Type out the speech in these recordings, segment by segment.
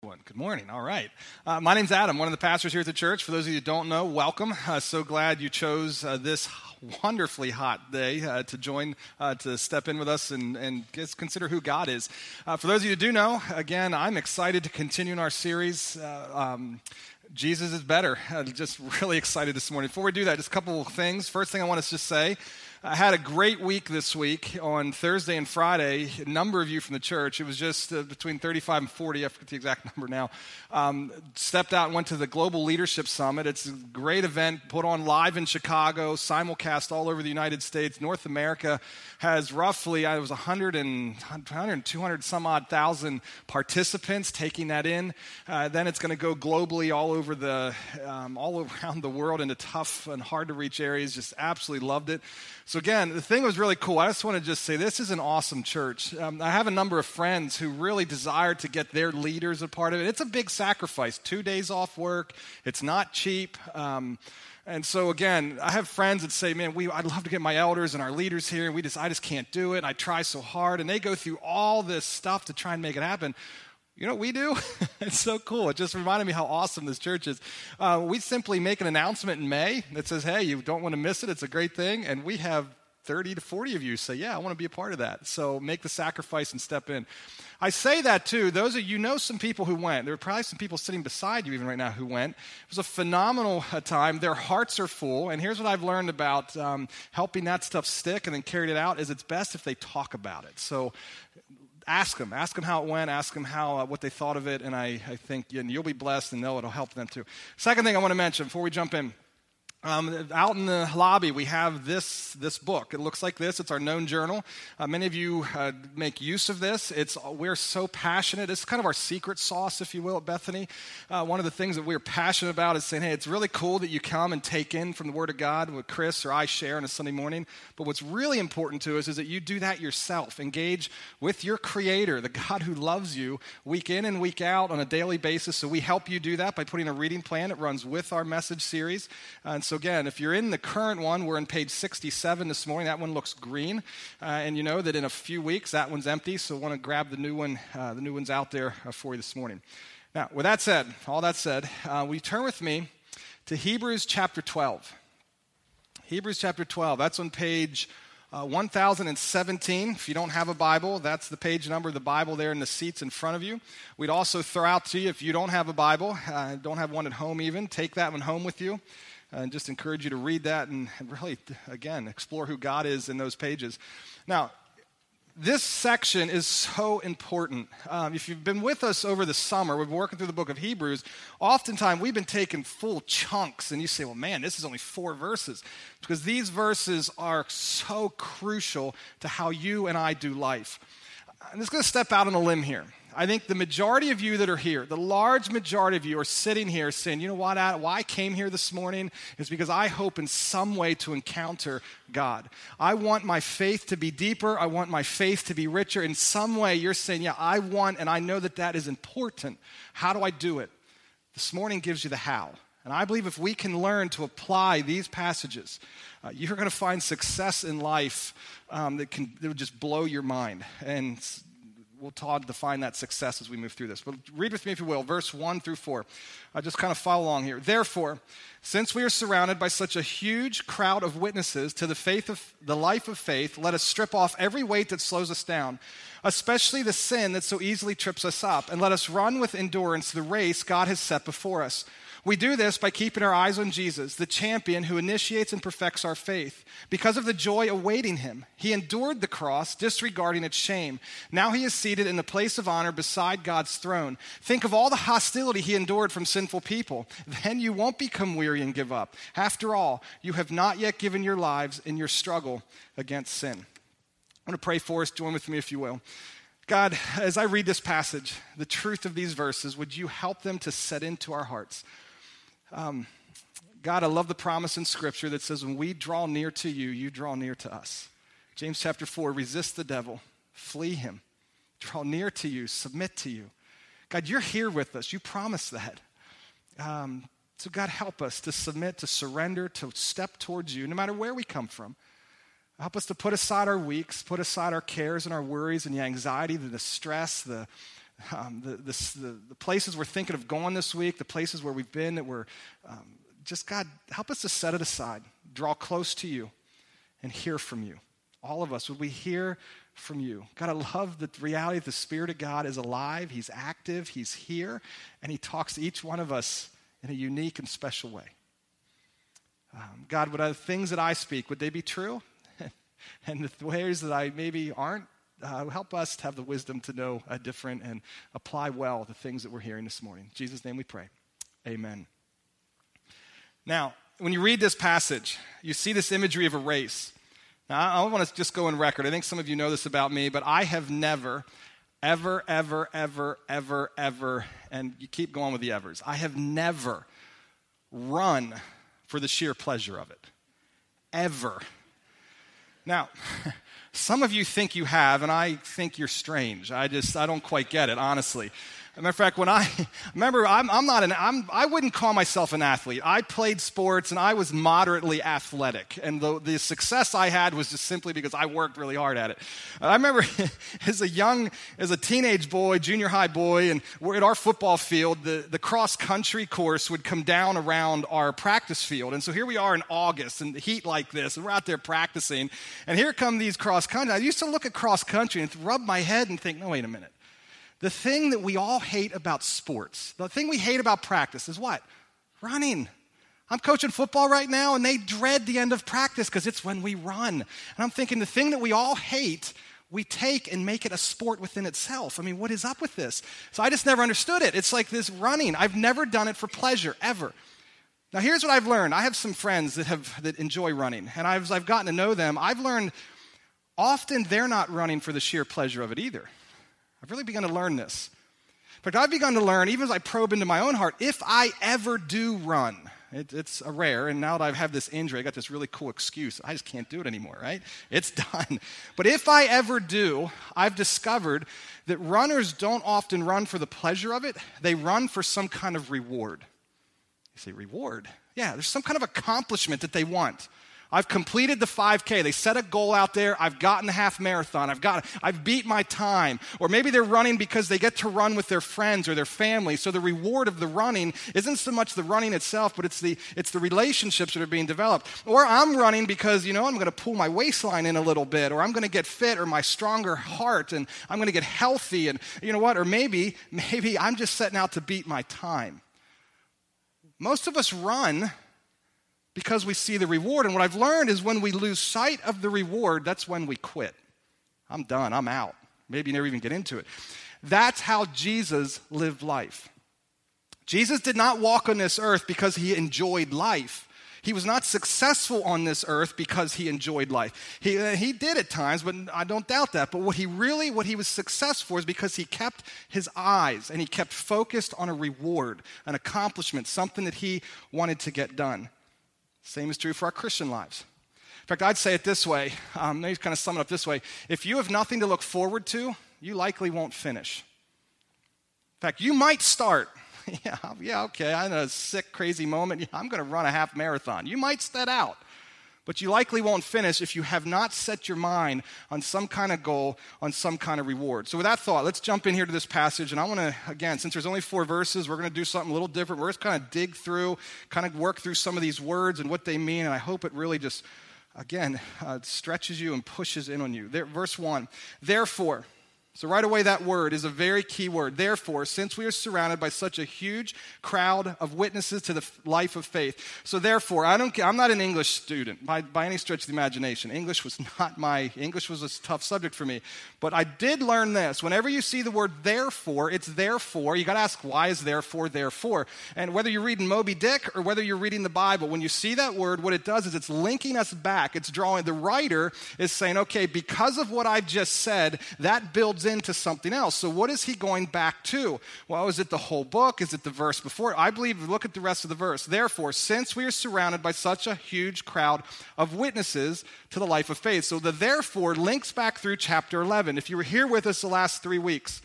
Good morning. All right. Uh, my name's Adam, one of the pastors here at the church. For those of you who don't know, welcome. Uh, so glad you chose uh, this wonderfully hot day uh, to join, uh, to step in with us and, and consider who God is. Uh, for those of you who do know, again, I'm excited to continue in our series. Um, Jesus is better. I'm just really excited this morning. Before we do that, just a couple of things. First thing I want to just say I had a great week this week on Thursday and Friday. A number of you from the church, it was just uh, between 35 and 40, I forget the exact number now, um, stepped out and went to the Global Leadership Summit. It's a great event put on live in Chicago, simulcast all over the United States. North America has roughly, I was 100 and 100, 200 some odd thousand participants taking that in. Uh, then it's going to go globally all over the, um, all around the world into tough and hard to reach areas. Just absolutely loved it. So, again, the thing was really cool. I just want to just say this is an awesome church. Um, I have a number of friends who really desire to get their leaders a part of it. It's a big sacrifice, two days off work, it's not cheap. Um, and so again, I have friends that say, "Man, we, I'd love to get my elders and our leaders here, and we just, I just can't do it. I try so hard, and they go through all this stuff to try and make it happen." You know what we do? it's so cool. It just reminded me how awesome this church is. Uh, we simply make an announcement in May that says, hey, you don't want to miss it. It's a great thing. And we have 30 to 40 of you say, yeah, I want to be a part of that. So make the sacrifice and step in. I say that too. Those of you know some people who went. There are probably some people sitting beside you even right now who went. It was a phenomenal uh, time. Their hearts are full. And here's what I've learned about um, helping that stuff stick and then carrying it out is it's best if they talk about it. So ask them. Ask them how it went. Ask them how, uh, what they thought of it. And I, I think and you'll be blessed and know it'll help them too. Second thing I want to mention before we jump in. Um, out in the lobby, we have this, this book. It looks like this. It's our known journal. Uh, many of you uh, make use of this. It's, we're so passionate. It's kind of our secret sauce, if you will, at Bethany. Uh, one of the things that we're passionate about is saying, hey, it's really cool that you come and take in from the Word of God what Chris or I share on a Sunday morning. But what's really important to us is that you do that yourself. Engage with your Creator, the God who loves you, week in and week out on a daily basis. So we help you do that by putting a reading plan. It runs with our message series. and so, again, if you're in the current one, we're in page 67 this morning. That one looks green. Uh, and you know that in a few weeks, that one's empty. So want to grab the new one. Uh, the new one's out there uh, for you this morning. Now, with that said, all that said, uh, we turn with me to Hebrews chapter 12. Hebrews chapter 12. That's on page uh, 1017. If you don't have a Bible, that's the page number of the Bible there in the seats in front of you. We'd also throw out to you if you don't have a Bible, uh, don't have one at home even, take that one home with you and just encourage you to read that and really, again, explore who God is in those pages. Now, this section is so important. Um, if you've been with us over the summer, we've been working through the book of Hebrews. Oftentimes, we've been taking full chunks, and you say, well, man, this is only four verses. Because these verses are so crucial to how you and I do life. I'm just going to step out on a limb here. I think the majority of you that are here, the large majority of you are sitting here saying, you know what, why I came here this morning is because I hope in some way to encounter God. I want my faith to be deeper. I want my faith to be richer. In some way, you're saying, yeah, I want, and I know that that is important. How do I do it? This morning gives you the how. And I believe if we can learn to apply these passages, uh, you're going to find success in life um, that can that would just blow your mind. And we'll Todd define that success as we move through this. But read with me, if you will, verse 1 through 4. I just kind of follow along here. Therefore, since we are surrounded by such a huge crowd of witnesses to the faith of the life of faith, let us strip off every weight that slows us down, especially the sin that so easily trips us up, and let us run with endurance the race God has set before us we do this by keeping our eyes on Jesus, the champion who initiates and perfects our faith. Because of the joy awaiting him, he endured the cross, disregarding its shame. Now he is seated in the place of honor beside God's throne. Think of all the hostility he endured from sinful people. Then you won't become weary and give up. After all, you have not yet given your lives in your struggle against sin. I want to pray for us. Join with me if you will. God, as I read this passage, the truth of these verses, would you help them to set into our hearts? Um, God, I love the promise in Scripture that says, when we draw near to you, you draw near to us. James chapter 4 resist the devil, flee him, draw near to you, submit to you. God, you're here with us. You promised that. Um, so, God, help us to submit, to surrender, to step towards you, no matter where we come from. Help us to put aside our weeks, put aside our cares and our worries and the anxiety, the distress, the, um, the, the, the, places we're thinking of going this week, the places where we've been that we're um, just, God, help us to set it aside, draw close to you, and hear from you. All of us, would we hear from you? God, I love the reality that the Spirit of God is alive, He's active, He's here, and He talks to each one of us in a unique and special way. Um, God, would the things that I speak, would they be true? and the ways that I maybe aren't, uh, help us to have the wisdom to know a different and apply well the things that we're hearing this morning. In Jesus' name we pray. Amen. Now, when you read this passage, you see this imagery of a race. Now, I want to just go on record. I think some of you know this about me, but I have never, ever, ever, ever, ever, ever, and you keep going with the evers, I have never run for the sheer pleasure of it. Ever. Now, some of you think you have, and I think you're strange. I just, I don't quite get it, honestly matter of fact, when I remember, I'm, I'm not an, I'm, I wouldn't call myself an athlete. I played sports and I was moderately athletic. And the, the success I had was just simply because I worked really hard at it. I remember as a young, as a teenage boy, junior high boy, and we're at our football field, the, the cross country course would come down around our practice field. And so here we are in August and the heat like this, and we're out there practicing. And here come these cross country. I used to look at cross country and rub my head and think, no, wait a minute. The thing that we all hate about sports, the thing we hate about practice is what? Running. I'm coaching football right now, and they dread the end of practice because it's when we run. And I'm thinking the thing that we all hate, we take and make it a sport within itself. I mean, what is up with this? So I just never understood it. It's like this running. I've never done it for pleasure, ever. Now, here's what I've learned. I have some friends that, have, that enjoy running, and I've, as I've gotten to know them, I've learned often they're not running for the sheer pleasure of it either. I've really begun to learn this. In fact, I've begun to learn, even as I probe into my own heart, if I ever do run, it, it's a rare, and now that I have this injury, I got this really cool excuse. I just can't do it anymore, right? It's done. But if I ever do, I've discovered that runners don't often run for the pleasure of it, they run for some kind of reward. You say, reward? Yeah, there's some kind of accomplishment that they want. I've completed the 5K. They set a goal out there. I've gotten the half marathon. I've got I've beat my time. Or maybe they're running because they get to run with their friends or their family. So the reward of the running isn't so much the running itself, but it's the it's the relationships that are being developed. Or I'm running because, you know, I'm going to pull my waistline in a little bit or I'm going to get fit or my stronger heart and I'm going to get healthy and you know what? Or maybe maybe I'm just setting out to beat my time. Most of us run because we see the reward. And what I've learned is when we lose sight of the reward, that's when we quit. I'm done, I'm out. Maybe you never even get into it. That's how Jesus lived life. Jesus did not walk on this earth because he enjoyed life. He was not successful on this earth because he enjoyed life. He, uh, he did at times, but I don't doubt that. But what he really, what he was successful for is because he kept his eyes and he kept focused on a reward, an accomplishment, something that he wanted to get done. Same is true for our Christian lives. In fact, I'd say it this way. Um, let me kind of sum it up this way. If you have nothing to look forward to, you likely won't finish. In fact, you might start. yeah, yeah, okay. I'm in a sick, crazy moment. I'm going to run a half marathon. You might set out but you likely won't finish if you have not set your mind on some kind of goal, on some kind of reward. So, with that thought, let's jump in here to this passage. And I want to, again, since there's only four verses, we're going to do something a little different. We're just kind of dig through, kind of work through some of these words and what they mean. And I hope it really just, again, uh, stretches you and pushes in on you. There, verse 1 Therefore, so, right away, that word is a very key word. Therefore, since we are surrounded by such a huge crowd of witnesses to the life of faith, so therefore, I don't, I'm not an English student by, by any stretch of the imagination. English was not my, English was a tough subject for me. But I did learn this. Whenever you see the word therefore, it's therefore. You got to ask, why is therefore, therefore? And whether you're reading Moby Dick or whether you're reading the Bible, when you see that word, what it does is it's linking us back. It's drawing, the writer is saying, okay, because of what I've just said, that builds into something else. So, what is he going back to? Well, is it the whole book? Is it the verse before? I believe, look at the rest of the verse. Therefore, since we are surrounded by such a huge crowd of witnesses to the life of faith. So, the therefore links back through chapter 11. If you were here with us the last three weeks,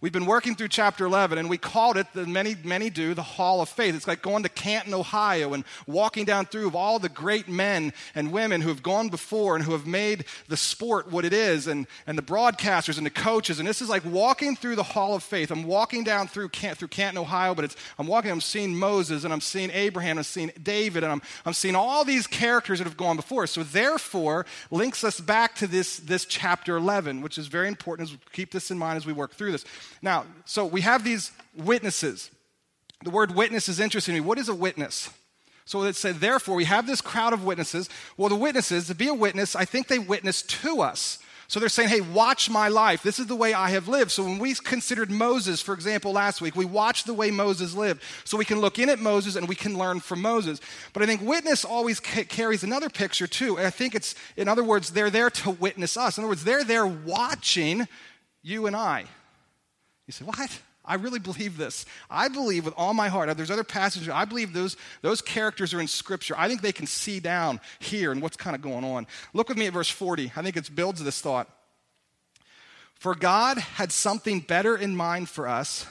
We've been working through chapter 11, and we called it, the many, many do, the Hall of Faith. It's like going to Canton, Ohio, and walking down through of all the great men and women who have gone before and who have made the sport what it is, and, and the broadcasters and the coaches. And this is like walking through the Hall of Faith. I'm walking down through, through Canton, Ohio, but it's, I'm walking, I'm seeing Moses, and I'm seeing Abraham, and I'm seeing David, and I'm, I'm seeing all these characters that have gone before. So therefore, links us back to this, this chapter 11, which is very important as we keep this in mind as we work through this. Now, so we have these witnesses. The word witness is interesting to me. What is a witness? So it said, therefore, we have this crowd of witnesses. Well, the witnesses, to be a witness, I think they witness to us. So they're saying, hey, watch my life. This is the way I have lived. So when we considered Moses, for example, last week, we watched the way Moses lived. So we can look in at Moses and we can learn from Moses. But I think witness always ca- carries another picture too. And I think it's, in other words, they're there to witness us. In other words, they're there watching you and I. You say, what? I really believe this. I believe with all my heart. There's other passages. I believe those, those characters are in Scripture. I think they can see down here and what's kind of going on. Look with me at verse 40. I think it builds this thought. For God had something better in mind for us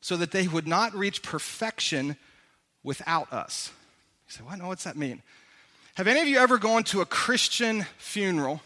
so that they would not reach perfection without us. You say, what? No, what's that mean? Have any of you ever gone to a Christian funeral?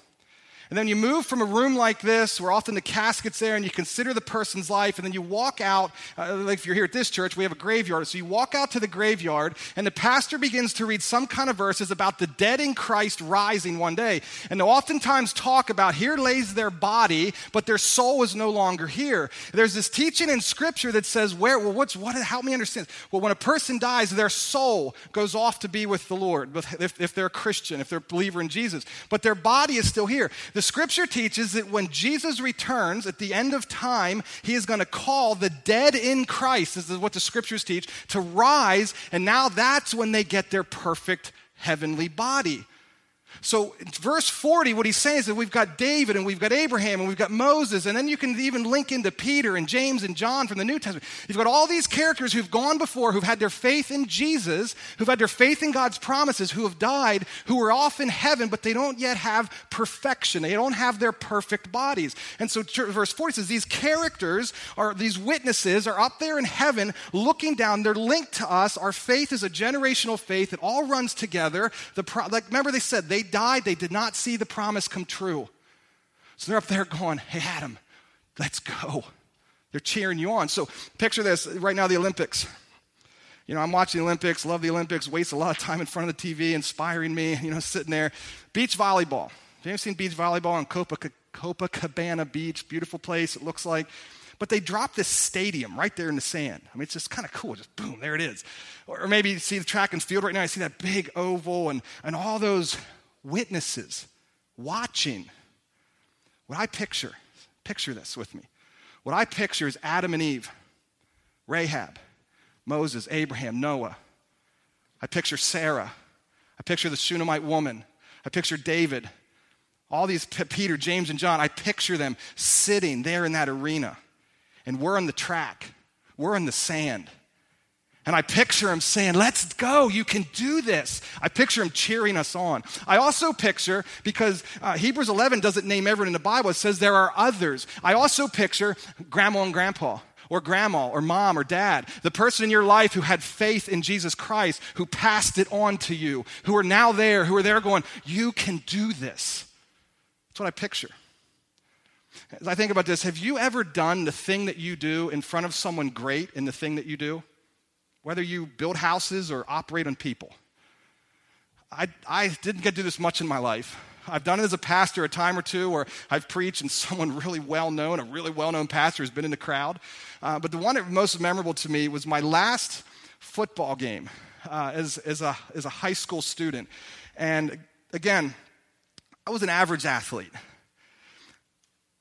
And then you move from a room like this, where often the casket's there, and you consider the person's life, and then you walk out. Uh, like if you're here at this church, we have a graveyard. So you walk out to the graveyard, and the pastor begins to read some kind of verses about the dead in Christ rising one day. And oftentimes talk about here lays their body, but their soul is no longer here. There's this teaching in Scripture that says, where, well, what's, what, help me understand. Well, when a person dies, their soul goes off to be with the Lord, if, if they're a Christian, if they're a believer in Jesus. But their body is still here. The scripture teaches that when Jesus returns at the end of time, he is going to call the dead in Christ, this is what the scriptures teach, to rise, and now that's when they get their perfect heavenly body. So, verse 40, what he's saying is that we've got David and we've got Abraham and we've got Moses, and then you can even link into Peter and James and John from the New Testament. You've got all these characters who've gone before, who've had their faith in Jesus, who've had their faith in God's promises, who have died, who are off in heaven, but they don't yet have perfection. They don't have their perfect bodies. And so, verse 40 says these characters are, these witnesses are up there in heaven looking down. They're linked to us. Our faith is a generational faith. It all runs together. The pro- like, remember, they said they died, they did not see the promise come true. So they're up there going, Hey, Adam, let's go. They're cheering you on. So picture this right now, the Olympics. You know, I'm watching the Olympics, love the Olympics, waste a lot of time in front of the TV, inspiring me, you know, sitting there. Beach volleyball. Have you ever seen beach volleyball on Copacabana Beach? Beautiful place, it looks like. But they dropped this stadium right there in the sand. I mean, it's just kind of cool. Just boom, there it is. Or maybe you see the track and field right now. I see that big oval and, and all those witnesses watching. What I picture, picture this with me. What I picture is Adam and Eve, Rahab, Moses, Abraham, Noah. I picture Sarah. I picture the Shunammite woman. I picture David. All these, Peter, James, and John, I picture them sitting there in that arena. And we're on the track, we're in the sand. And I picture him saying, Let's go, you can do this. I picture him cheering us on. I also picture, because uh, Hebrews 11 doesn't name everyone in the Bible, it says there are others. I also picture grandma and grandpa. Or grandma, or mom, or dad, the person in your life who had faith in Jesus Christ, who passed it on to you, who are now there, who are there going, You can do this. That's what I picture. As I think about this, have you ever done the thing that you do in front of someone great in the thing that you do? Whether you build houses or operate on people. I, I didn't get to do this much in my life. I've done it as a pastor a time or two or I've preached and someone really well known, a really well known pastor, has been in the crowd. Uh, but the one that most memorable to me was my last football game uh, as, as, a, as a high school student. And again, I was an average athlete.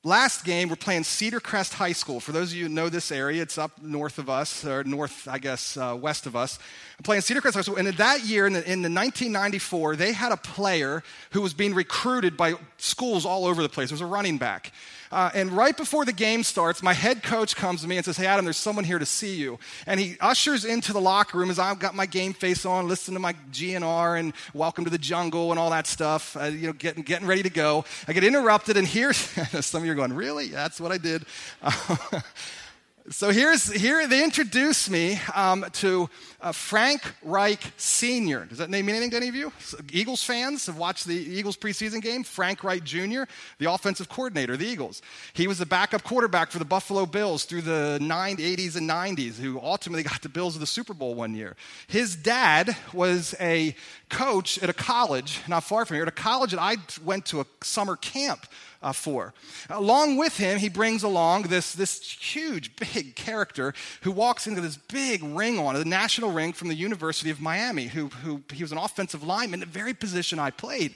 Last game, we're playing Cedar Crest High School. For those of you who know this area, it's up north of us, or north, I guess, uh, west of us. Playing Cedar Crest High School. And in that year, in, the, in the 1994, they had a player who was being recruited by schools all over the place. It was a running back. Uh, and right before the game starts, my head coach comes to me and says, Hey, Adam, there's someone here to see you. And he ushers into the locker room as I've got my game face on, listening to my GNR and Welcome to the Jungle and all that stuff, uh, you know, getting, getting ready to go. I get interrupted, and here's some of you are going, Really? That's what I did. So here's here they introduced me um, to uh, Frank Reich Sr. Does that name mean anything to any of you? Eagles fans have watched the Eagles preseason game. Frank Reich Jr., the offensive coordinator of the Eagles. He was the backup quarterback for the Buffalo Bills through the 80s and 90s, who ultimately got the Bills to the Super Bowl one year. His dad was a coach at a college not far from here, at a college that I went to a summer camp uh, for. Along with him, he brings along this, this huge, big character who walks into this big ring on, the national ring from the University of Miami, who, who he was an offensive lineman, the very position I played.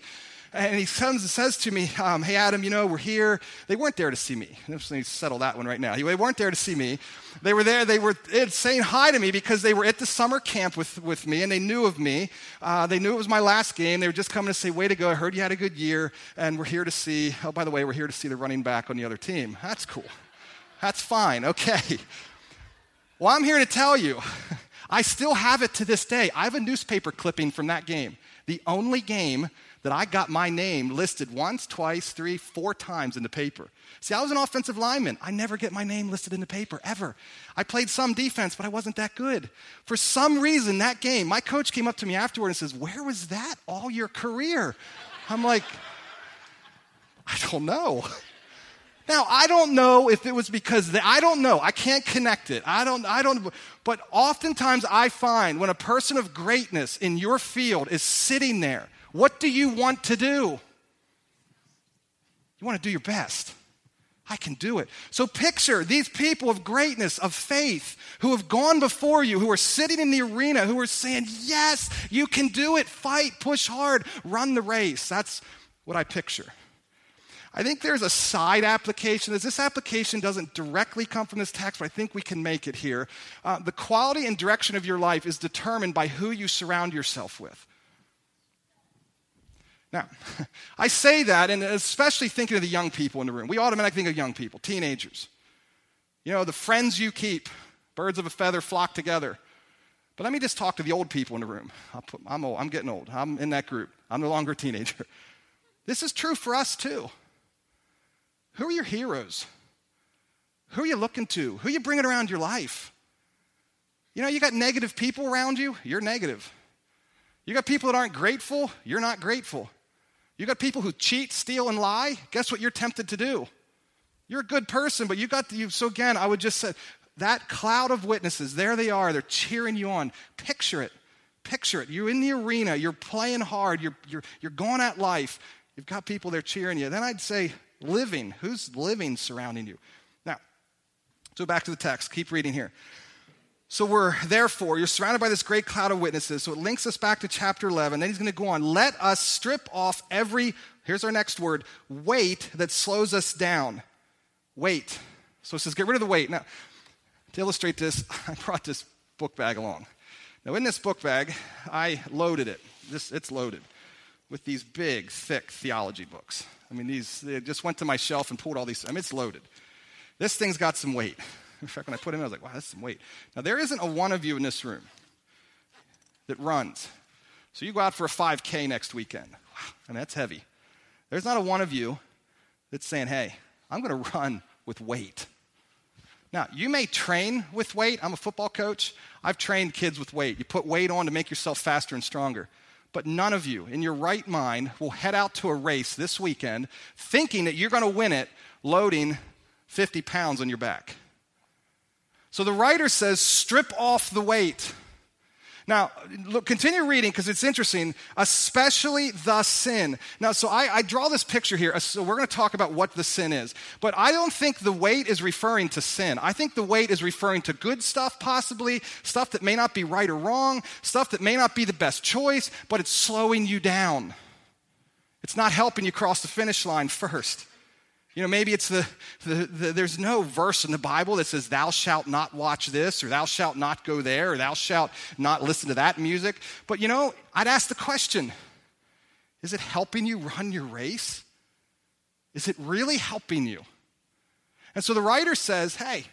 And he comes and says to me, um, Hey, Adam, you know, we're here. They weren't there to see me. Let me settle that one right now. They weren't there to see me. They were there, they were saying hi to me because they were at the summer camp with, with me and they knew of me. Uh, they knew it was my last game. They were just coming to say, Way to go. I heard you had a good year. And we're here to see, oh, by the way, we're here to see the running back on the other team. That's cool. That's fine. Okay. Well, I'm here to tell you, I still have it to this day. I have a newspaper clipping from that game. The only game that I got my name listed once, twice, three, four times in the paper. See, I was an offensive lineman. I never get my name listed in the paper, ever. I played some defense, but I wasn't that good. For some reason, that game, my coach came up to me afterward and says, Where was that all your career? I'm like, I don't know. Now, I don't know if it was because I don't know. I can't connect it. I don't, I don't, but oftentimes I find when a person of greatness in your field is sitting there what do you want to do? You want to do your best. I can do it. So picture these people of greatness, of faith, who have gone before you, who are sitting in the arena, who are saying, Yes, you can do it. Fight, push hard, run the race. That's what I picture. I think there's a side application. This application doesn't directly come from this text, but I think we can make it here. Uh, the quality and direction of your life is determined by who you surround yourself with. Now, I say that, and especially thinking of the young people in the room. We automatically think of young people, teenagers. You know, the friends you keep, birds of a feather flock together. But let me just talk to the old people in the room. Put, I'm old. I'm getting old. I'm in that group. I'm no longer a teenager. This is true for us too. Who are your heroes? Who are you looking to? Who are you bringing around your life? You know, you got negative people around you, you're negative. You got people that aren't grateful, you're not grateful. You got people who cheat, steal, and lie. Guess what you're tempted to do? You're a good person, but you got you. So again, I would just say that cloud of witnesses, there they are. They're cheering you on. Picture it. Picture it. You're in the arena. You're playing hard. You're, you're, you're going at life. You've got people there cheering you. Then I'd say living. Who's living surrounding you? Now, so back to the text. Keep reading here. So we're therefore, you're surrounded by this great cloud of witnesses. So it links us back to chapter 11. Then he's going to go on. Let us strip off every, here's our next word, weight that slows us down. Weight. So it says, get rid of the weight. Now, to illustrate this, I brought this book bag along. Now, in this book bag, I loaded it. This, it's loaded with these big, thick theology books. I mean, these, they just went to my shelf and pulled all these. I mean, it's loaded. This thing's got some weight. In fact, when I put him in, I was like, wow, that's some weight. Now, there isn't a one of you in this room that runs. So you go out for a 5K next weekend. Wow, and that's heavy. There's not a one of you that's saying, hey, I'm going to run with weight. Now, you may train with weight. I'm a football coach. I've trained kids with weight. You put weight on to make yourself faster and stronger. But none of you, in your right mind, will head out to a race this weekend thinking that you're going to win it loading 50 pounds on your back. So the writer says, strip off the weight. Now, look, continue reading because it's interesting, especially the sin. Now, so I, I draw this picture here. Uh, so we're going to talk about what the sin is. But I don't think the weight is referring to sin. I think the weight is referring to good stuff, possibly, stuff that may not be right or wrong, stuff that may not be the best choice, but it's slowing you down. It's not helping you cross the finish line first. You know, maybe it's the, the, the, there's no verse in the Bible that says, Thou shalt not watch this, or Thou shalt not go there, or Thou shalt not listen to that music. But you know, I'd ask the question Is it helping you run your race? Is it really helping you? And so the writer says, Hey,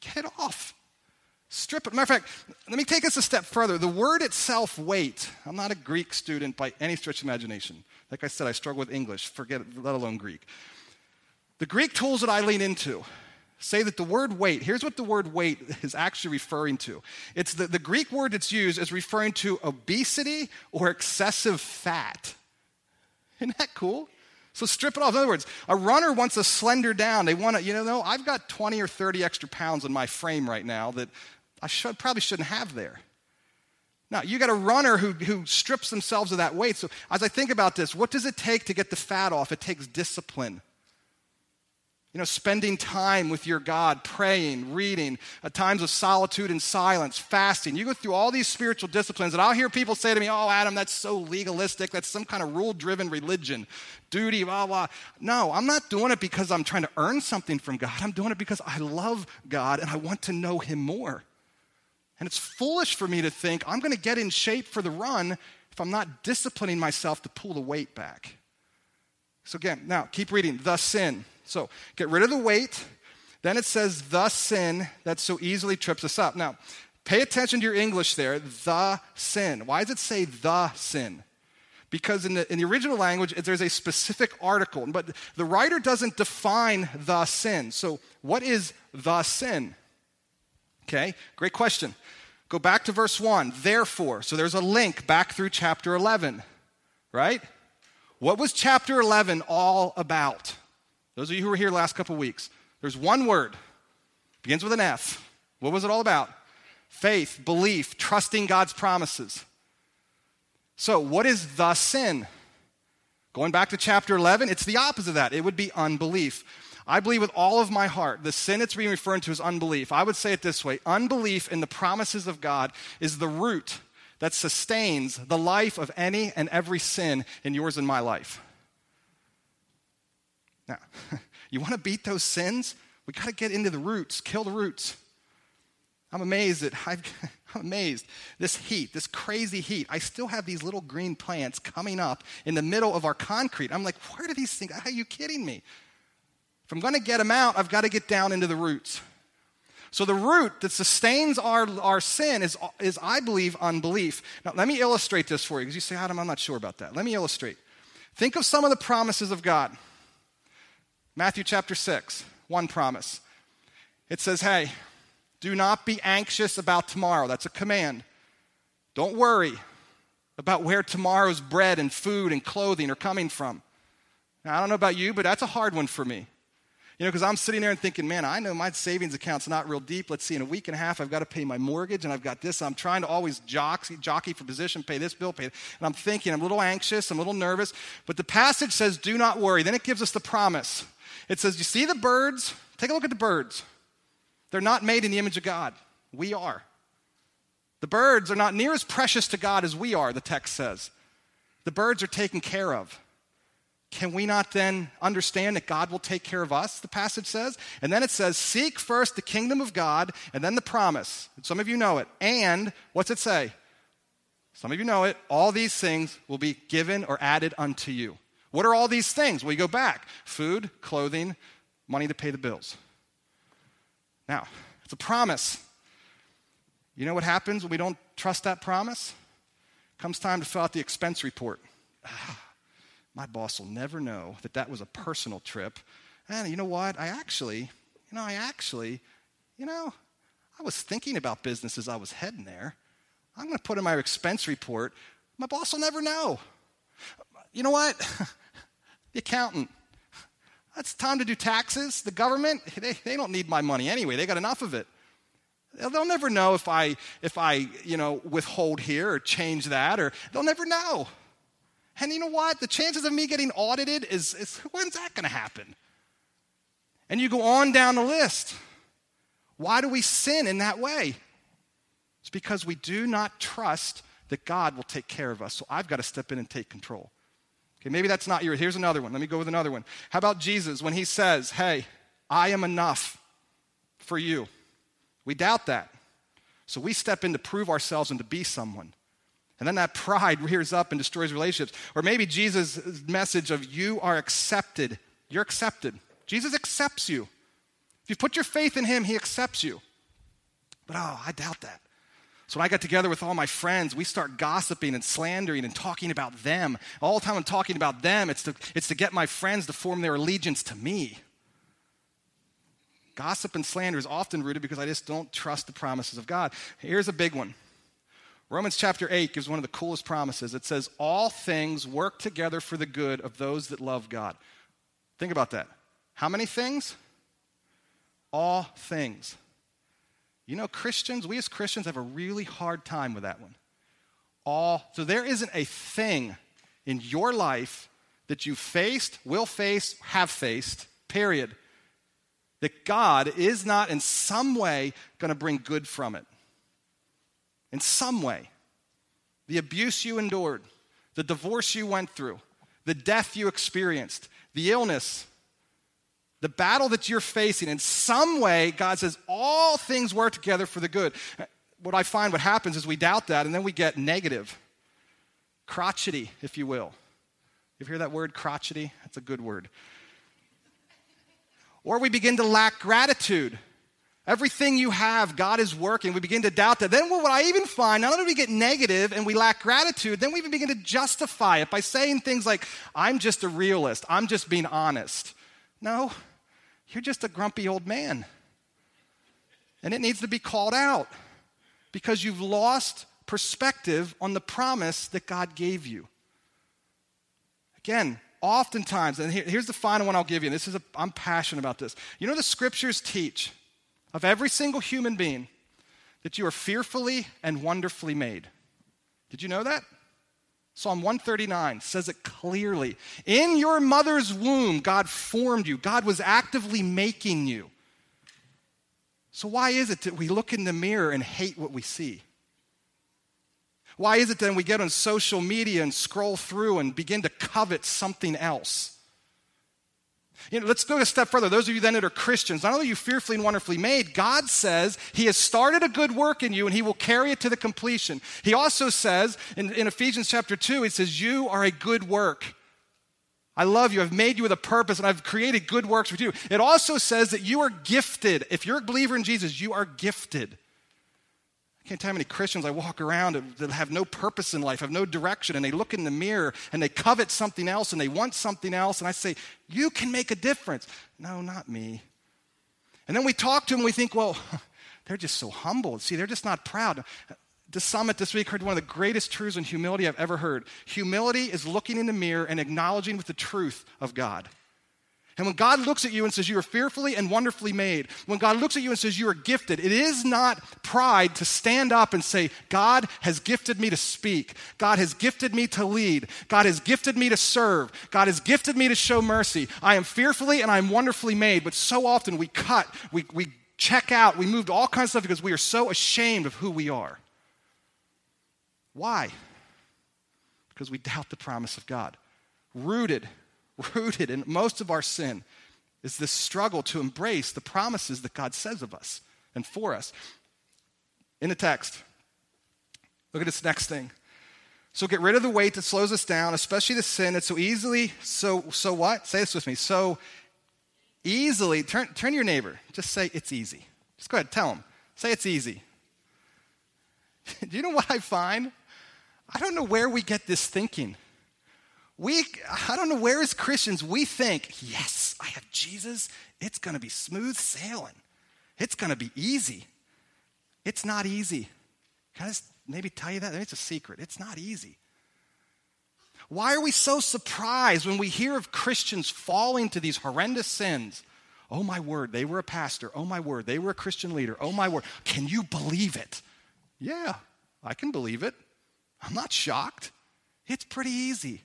get it off. Strip it. Matter of fact, let me take us a step further. The word itself, weight. I'm not a Greek student by any stretch of imagination. Like I said, I struggle with English, forget, let alone Greek. The Greek tools that I lean into say that the word weight, here's what the word weight is actually referring to. It's the, the Greek word that's used is referring to obesity or excessive fat. Isn't that cool? So strip it off. In other words, a runner wants to slender down. They want to, you know, no, I've got 20 or 30 extra pounds in my frame right now that I should, probably shouldn't have there. Now, you got a runner who, who strips themselves of that weight. So, as I think about this, what does it take to get the fat off? It takes discipline. You know, spending time with your God, praying, reading, at times of solitude and silence, fasting. You go through all these spiritual disciplines, and I'll hear people say to me, Oh, Adam, that's so legalistic. That's some kind of rule driven religion, duty, blah, blah. No, I'm not doing it because I'm trying to earn something from God. I'm doing it because I love God and I want to know Him more. And it's foolish for me to think I'm going to get in shape for the run if I'm not disciplining myself to pull the weight back. So, again, now keep reading. The sin. So, get rid of the weight. Then it says, the sin that so easily trips us up. Now, pay attention to your English there. The sin. Why does it say the sin? Because in the, in the original language, there's a specific article, but the writer doesn't define the sin. So, what is the sin? Okay, great question. Go back to verse 1. Therefore, so there's a link back through chapter 11, right? What was chapter 11 all about? Those of you who were here last couple weeks, there's one word, begins with an F. What was it all about? Faith, belief, trusting God's promises. So, what is the sin? Going back to chapter 11, it's the opposite of that. It would be unbelief. I believe with all of my heart the sin it's being referred to is unbelief. I would say it this way unbelief in the promises of God is the root that sustains the life of any and every sin in yours and my life. Now, you want to beat those sins? We got to get into the roots, kill the roots. I'm amazed that I've, I'm amazed. This heat, this crazy heat, I still have these little green plants coming up in the middle of our concrete. I'm like, where do these things? Are you kidding me? If I'm going to get them out, I've got to get down into the roots. So the root that sustains our, our sin is, is, I believe, unbelief. Now, let me illustrate this for you because you say, Adam, I'm not sure about that. Let me illustrate. Think of some of the promises of God. Matthew chapter 6, one promise. It says, Hey, do not be anxious about tomorrow. That's a command. Don't worry about where tomorrow's bread and food and clothing are coming from. Now, I don't know about you, but that's a hard one for me. You know, because I'm sitting there and thinking, man, I know my savings account's not real deep. Let's see, in a week and a half, I've got to pay my mortgage and I've got this. I'm trying to always jockey, jockey for position, pay this bill, pay And I'm thinking, I'm a little anxious, I'm a little nervous. But the passage says, do not worry. Then it gives us the promise. It says, you see the birds? Take a look at the birds. They're not made in the image of God. We are. The birds are not near as precious to God as we are, the text says. The birds are taken care of. Can we not then understand that God will take care of us, the passage says? And then it says, Seek first the kingdom of God, and then the promise. Some of you know it. And what's it say? Some of you know it. All these things will be given or added unto you. What are all these things? Well, you go back food, clothing, money to pay the bills. Now, it's a promise. You know what happens when we don't trust that promise? Comes time to fill out the expense report. Ah, my boss will never know that that was a personal trip. And you know what? I actually, you know, I actually, you know, I was thinking about business as I was heading there. I'm going to put in my expense report. My boss will never know. You know what? the accountant. It's time to do taxes. The government, they, they don't need my money anyway. They got enough of it. They'll never know if I, if I, you know, withhold here or change that, or they'll never know. And you know what? The chances of me getting audited is, is when's that going to happen? And you go on down the list. Why do we sin in that way? It's because we do not trust that God will take care of us. So I've got to step in and take control. Okay, maybe that's not yours. Here's another one. Let me go with another one. How about Jesus when he says, Hey, I am enough for you? We doubt that. So we step in to prove ourselves and to be someone. And then that pride rears up and destroys relationships. Or maybe Jesus' message of you are accepted. You're accepted. Jesus accepts you. If you put your faith in him, he accepts you. But oh, I doubt that. So when I got together with all my friends, we start gossiping and slandering and talking about them. All the time I'm talking about them, it's to, it's to get my friends to form their allegiance to me. Gossip and slander is often rooted because I just don't trust the promises of God. Here's a big one Romans chapter 8 gives one of the coolest promises. It says, All things work together for the good of those that love God. Think about that. How many things? All things. You know, Christians, we as Christians have a really hard time with that one. All, so there isn't a thing in your life that you faced, will face, have faced, period, that God is not in some way going to bring good from it in some way. The abuse you endured, the divorce you went through, the death you experienced, the illness, the battle that you're facing, in some way, God says all things work together for the good. What I find what happens is we doubt that and then we get negative, crotchety, if you will. You hear that word, crotchety? That's a good word. Or we begin to lack gratitude. Everything you have, God is working. We begin to doubt that. Then what I even find, not only do we get negative and we lack gratitude, then we even begin to justify it by saying things like, I'm just a realist. I'm just being honest. No, you're just a grumpy old man. And it needs to be called out because you've lost perspective on the promise that God gave you. Again, oftentimes, and here's the final one I'll give you. This is a, I'm passionate about this. You know, the scriptures teach of every single human being that you are fearfully and wonderfully made. Did you know that? Psalm 139 says it clearly. In your mother's womb, God formed you, God was actively making you. So, why is it that we look in the mirror and hate what we see? Why is it then we get on social media and scroll through and begin to covet something else? You know, let's go a step further. Those of you then that are Christians, not only are you fearfully and wonderfully made, God says He has started a good work in you and He will carry it to the completion. He also says in, in Ephesians chapter 2, He says, You are a good work. I love you. I've made you with a purpose and I've created good works for you. It also says that you are gifted. If you're a believer in Jesus, you are gifted can't tell how many Christians I walk around that have no purpose in life, have no direction, and they look in the mirror and they covet something else and they want something else. And I say, You can make a difference. No, not me. And then we talk to them, we think, Well, they're just so humble. See, they're just not proud. The summit this week heard one of the greatest truths in humility I've ever heard. Humility is looking in the mirror and acknowledging with the truth of God. And when God looks at you and says you are fearfully and wonderfully made, when God looks at you and says you are gifted, it is not pride to stand up and say, God has gifted me to speak. God has gifted me to lead. God has gifted me to serve. God has gifted me to show mercy. I am fearfully and I am wonderfully made. But so often we cut, we, we check out, we moved all kinds of stuff because we are so ashamed of who we are. Why? Because we doubt the promise of God. Rooted rooted in most of our sin is this struggle to embrace the promises that God says of us and for us. In the text, look at this next thing. So get rid of the weight that slows us down, especially the sin that so easily, so so what? Say this with me. So easily, turn turn your neighbor. Just say it's easy. Just go ahead, tell him. Say it's easy. Do you know what I find? I don't know where we get this thinking. We, I don't know where as Christians we think, yes, I have Jesus. It's going to be smooth sailing. It's going to be easy. It's not easy. Can I just maybe tell you that? It's a secret. It's not easy. Why are we so surprised when we hear of Christians falling to these horrendous sins? Oh my word, they were a pastor. Oh my word, they were a Christian leader. Oh my word, can you believe it? Yeah, I can believe it. I'm not shocked. It's pretty easy.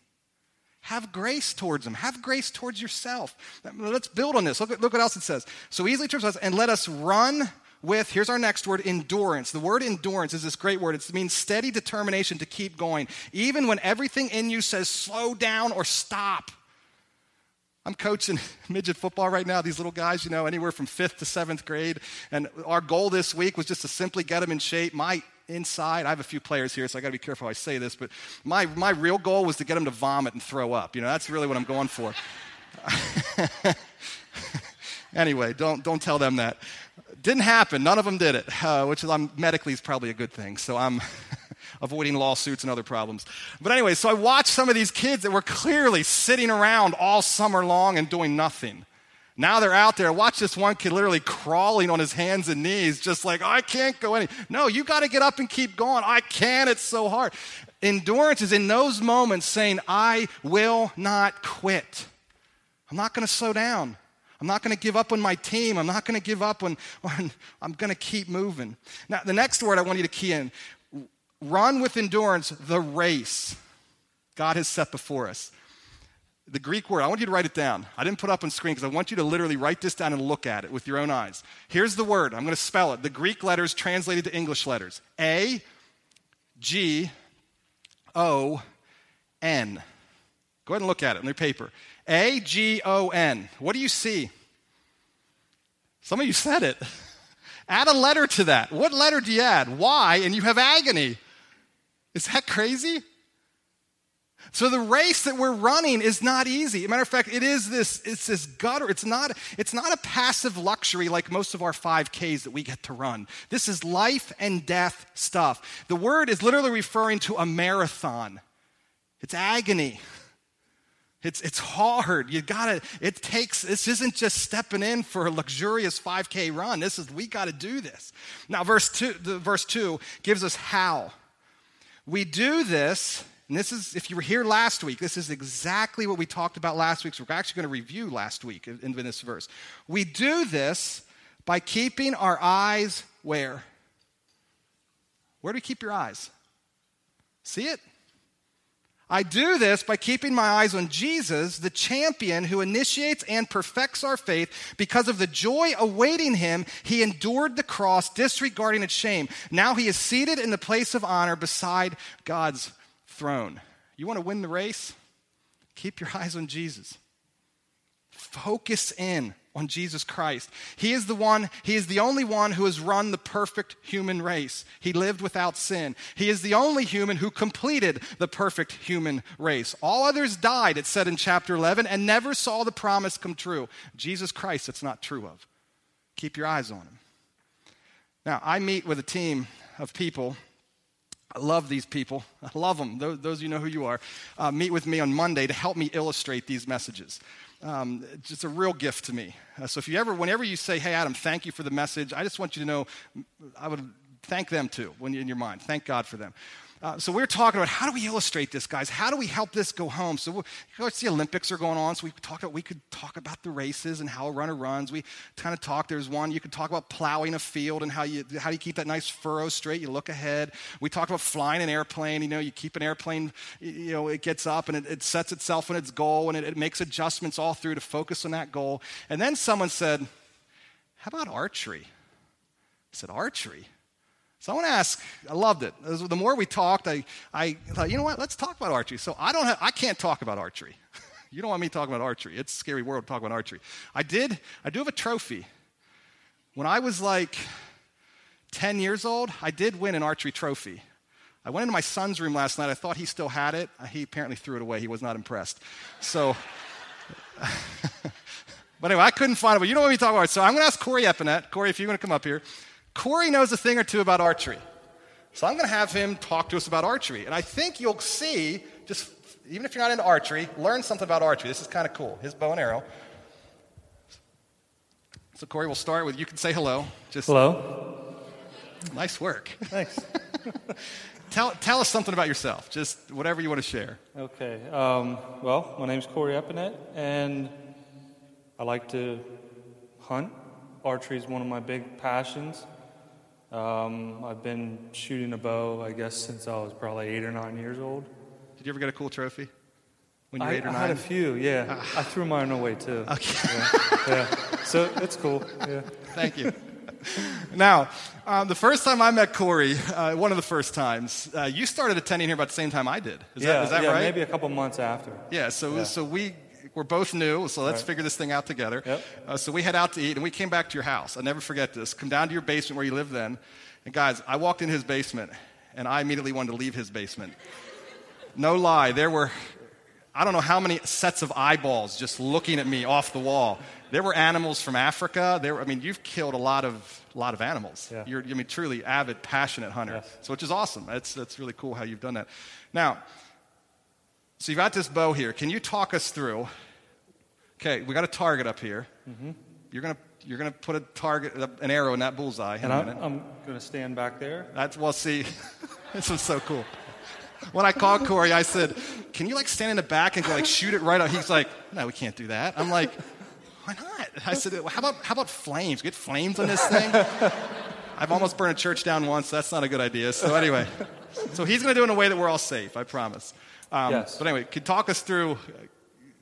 Have grace towards them. Have grace towards yourself. Let's build on this. Look, look what else it says. So easily towards us, and let us run with, here's our next word, endurance. The word endurance is this great word. It means steady determination to keep going, even when everything in you says slow down or stop. I'm coaching midget football right now. These little guys, you know, anywhere from fifth to seventh grade. And our goal this week was just to simply get them in shape. My inside. I have a few players here, so I got to be careful I say this, but my, my real goal was to get them to vomit and throw up. You know, that's really what I'm going for. anyway, don't, don't tell them that. Didn't happen. None of them did it, uh, which is, medically is probably a good thing. So I'm avoiding lawsuits and other problems. But anyway, so I watched some of these kids that were clearly sitting around all summer long and doing nothing. Now they're out there. Watch this one kid literally crawling on his hands and knees, just like, I can't go any. No, you got to get up and keep going. I can. It's so hard. Endurance is in those moments saying, I will not quit. I'm not going to slow down. I'm not going to give up on my team. I'm not going to give up on, on I'm going to keep moving. Now, the next word I want you to key in run with endurance the race God has set before us. The Greek word, I want you to write it down. I didn't put up on screen because I want you to literally write this down and look at it with your own eyes. Here's the word. I'm going to spell it. The Greek letters translated to English letters A, G, O, N. Go ahead and look at it on your paper. A G O N. What do you see? Some of you said it. add a letter to that. What letter do you add? Y, and you have agony. Is that crazy? So the race that we're running is not easy. A matter of fact, it is this, it's this gutter. It's not, it's not a passive luxury like most of our 5Ks that we get to run. This is life and death stuff. The word is literally referring to a marathon. It's agony. It's, it's hard. You gotta, it takes, this isn't just stepping in for a luxurious 5K run. This is, we gotta do this. Now, verse two, the, verse two gives us how. We do this, and this is, if you were here last week, this is exactly what we talked about last week. So we're actually gonna review last week in, in this verse. We do this by keeping our eyes where? Where do we keep your eyes? See it? I do this by keeping my eyes on Jesus, the champion who initiates and perfects our faith. Because of the joy awaiting him, he endured the cross, disregarding its shame. Now he is seated in the place of honor beside God's throne. You want to win the race? Keep your eyes on Jesus. Focus in on Jesus Christ. He is the one, he is the only one who has run the perfect human race. He lived without sin. He is the only human who completed the perfect human race. All others died, it said in chapter 11, and never saw the promise come true. Jesus Christ, it's not true of. Keep your eyes on him. Now, I meet with a team of people. I love these people. I love them. Those, those of you know who you are. Uh, meet with me on Monday to help me illustrate these messages um, it's a real gift to me. Uh, so if you ever, whenever you say, "Hey, Adam, thank you for the message," I just want you to know, I would thank them too when you're in your mind. Thank God for them. Uh, so we're talking about how do we illustrate this, guys? How do we help this go home? So we the Olympics are going on, so we talk about, we could talk about the races and how a runner runs. We kind of talk. There's one you could talk about plowing a field and how you how do you keep that nice furrow straight? You look ahead. We talk about flying an airplane. You know, you keep an airplane. You know, it gets up and it, it sets itself on its goal and it, it makes adjustments all through to focus on that goal. And then someone said, "How about archery?" I said, "Archery." So I want to ask, I loved it. The more we talked, I, I thought, you know what, let's talk about archery. So I, don't have, I can't talk about archery. you don't want me talking about archery. It's a scary world to talk about archery. I did, I do have a trophy. When I was like 10 years old, I did win an archery trophy. I went into my son's room last night. I thought he still had it. He apparently threw it away. He was not impressed. So, but anyway, I couldn't find it. But you know what we talk about. it. So I'm going to ask Corey Epinette. Corey, if you're going to come up here. Corey knows a thing or two about archery. So I'm going to have him talk to us about archery. And I think you'll see, just even if you're not into archery, learn something about archery. This is kind of cool. His bow and arrow. So, Corey, we'll start with you can say hello. Just hello. Nice work. Thanks. tell, tell us something about yourself, just whatever you want to share. Okay. Um, well, my name's Corey Epinette, and I like to hunt. Archery is one of my big passions. Um, I've been shooting a bow, I guess, since I was probably eight or nine years old. Did you ever get a cool trophy? When you were eight or I nine? had a few, yeah. Ah. I threw mine away too. Okay. Yeah. yeah. So it's cool. Yeah. Thank you. now, um, the first time I met Corey, uh, one of the first times, uh, you started attending here about the same time I did. Is yeah, that, is that yeah, right? maybe a couple months after. Yeah, so, yeah. so we we're both new, so let's right. figure this thing out together. Yep. Uh, so we head out to eat, and we came back to your house. I'll never forget this. Come down to your basement where you lived then. And guys, I walked in his basement, and I immediately wanted to leave his basement. No lie, there were, I don't know how many sets of eyeballs just looking at me off the wall. There were animals from Africa. There, were, I mean, you've killed a lot of, lot of animals. Yeah. You're, I mean, truly avid, passionate hunter. Yes. So, which is awesome. That's, that's really cool how you've done that. Now, so you've got this bow here. Can you talk us through Okay, we got a target up here. Mm-hmm. You're gonna you're gonna put a target, an arrow in that bullseye. And I'm. I'm going to stand back there. That's well. See, this was so cool. When I called Corey, I said, "Can you like stand in the back and go, like shoot it right out?" He's like, "No, we can't do that." I'm like, "Why not?" I said, well, "How about how about flames? Get flames on this thing." I've almost burned a church down once. So that's not a good idea. So anyway, so he's going to do it in a way that we're all safe. I promise. Um, Yes. But anyway, could talk us through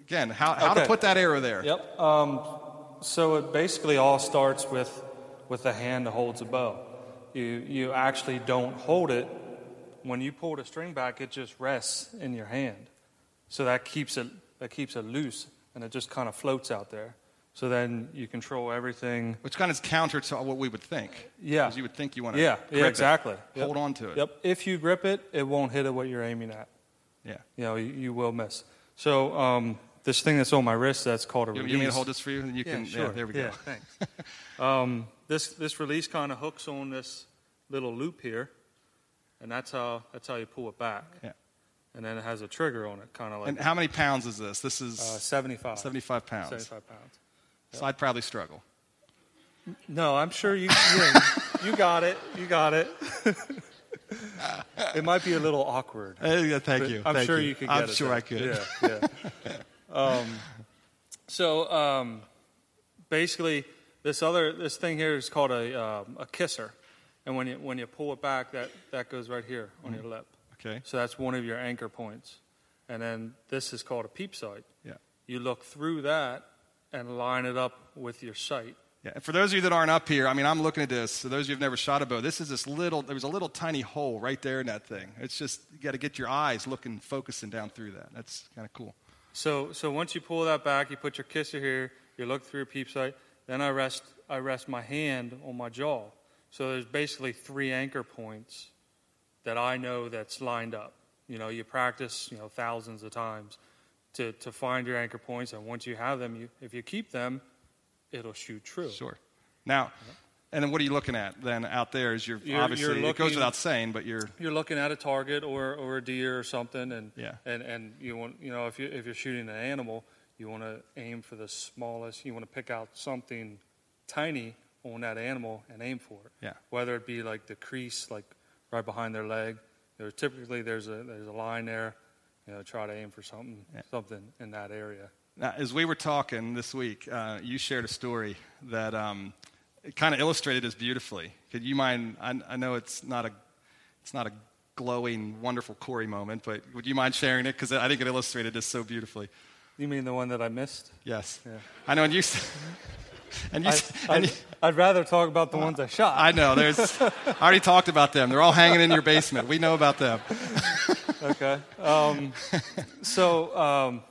again how, how to put that arrow there. Yep. Um, so it basically all starts with with the hand that holds a bow. You you actually don't hold it. When you pull the string back, it just rests in your hand. So that keeps it that keeps it loose, and it just kind of floats out there. So then you control everything. Which kind of is counter to what we would think. Yeah. Because you would think you want to. Yeah. Yeah. Exactly. Yep. Hold on to it. Yep. If you grip it, it won't hit at what you're aiming at. Yeah. You know, you, you will miss. So um, this thing that's on my wrist, that's called a You, release. you mean to hold this for you? And you Yeah, can. sure. there we yeah, go. Thanks. um, this this release kind of hooks on this little loop here, and that's how that's how you pull it back. Yeah. And then it has a trigger on it, kind of like And how many pounds is this? This is uh, 75. 75 pounds. 75 pounds. So I'd probably struggle. No, I'm sure you yeah, you got it. You got it. it might be a little awkward. Uh, thank you. I'm Thank sure you, could get I'm it. sure there. I could. Yeah, yeah. um, so um, basically, this other this thing here is called a um, a kisser, and when you when you pull it back, that that goes right here on your lip. Okay. So that's one of your anchor points, and then this is called a peep sight. Yeah. You look through that and line it up with your sight. Yeah. And for those of you that aren't up here, I mean, I'm looking at this. So those of you who've never shot a bow, this is this little. There was a little tiny hole right there in that thing. It's just you got to get your eyes looking, focusing down through that. That's kind of cool. So, so once you pull that back, you put your kisser here, you look through your peep sight, then I rest, I rest my hand on my jaw. So there's basically three anchor points that I know that's lined up. You know, you practice, you know, thousands of times to, to find your anchor points, and once you have them, you, if you keep them, it'll shoot true. Sure. Now, and then what are you looking at then out there? Is you're, You're- obviously you're it goes without saying, but you're You're looking at a target or, or a deer or something, and Yeah. and, and you want you know if you if you're shooting an animal, you want to aim for the smallest. You want to pick out something tiny on that animal and aim for it. Yeah. Whether it be like the crease, like right behind their leg, or typically there's a there's a line there. You know, try to aim for something Yeah. something in that area. Now, as we were talking this week, uh, you shared a story that um, it kind of illustrated this beautifully. Could you mind? I, I know it's not a, it's not a glowing, wonderful Corey moment, but would you mind sharing it? Because I think it illustrated this so beautifully. You mean the one that I missed? Yes, Yeah. I know. And you, and you, I, s- and I'd, you- I'd rather talk about the ones I shot. I know. There's, I already talked about them. They're all hanging in your basement. We know about them. okay. Um, so um,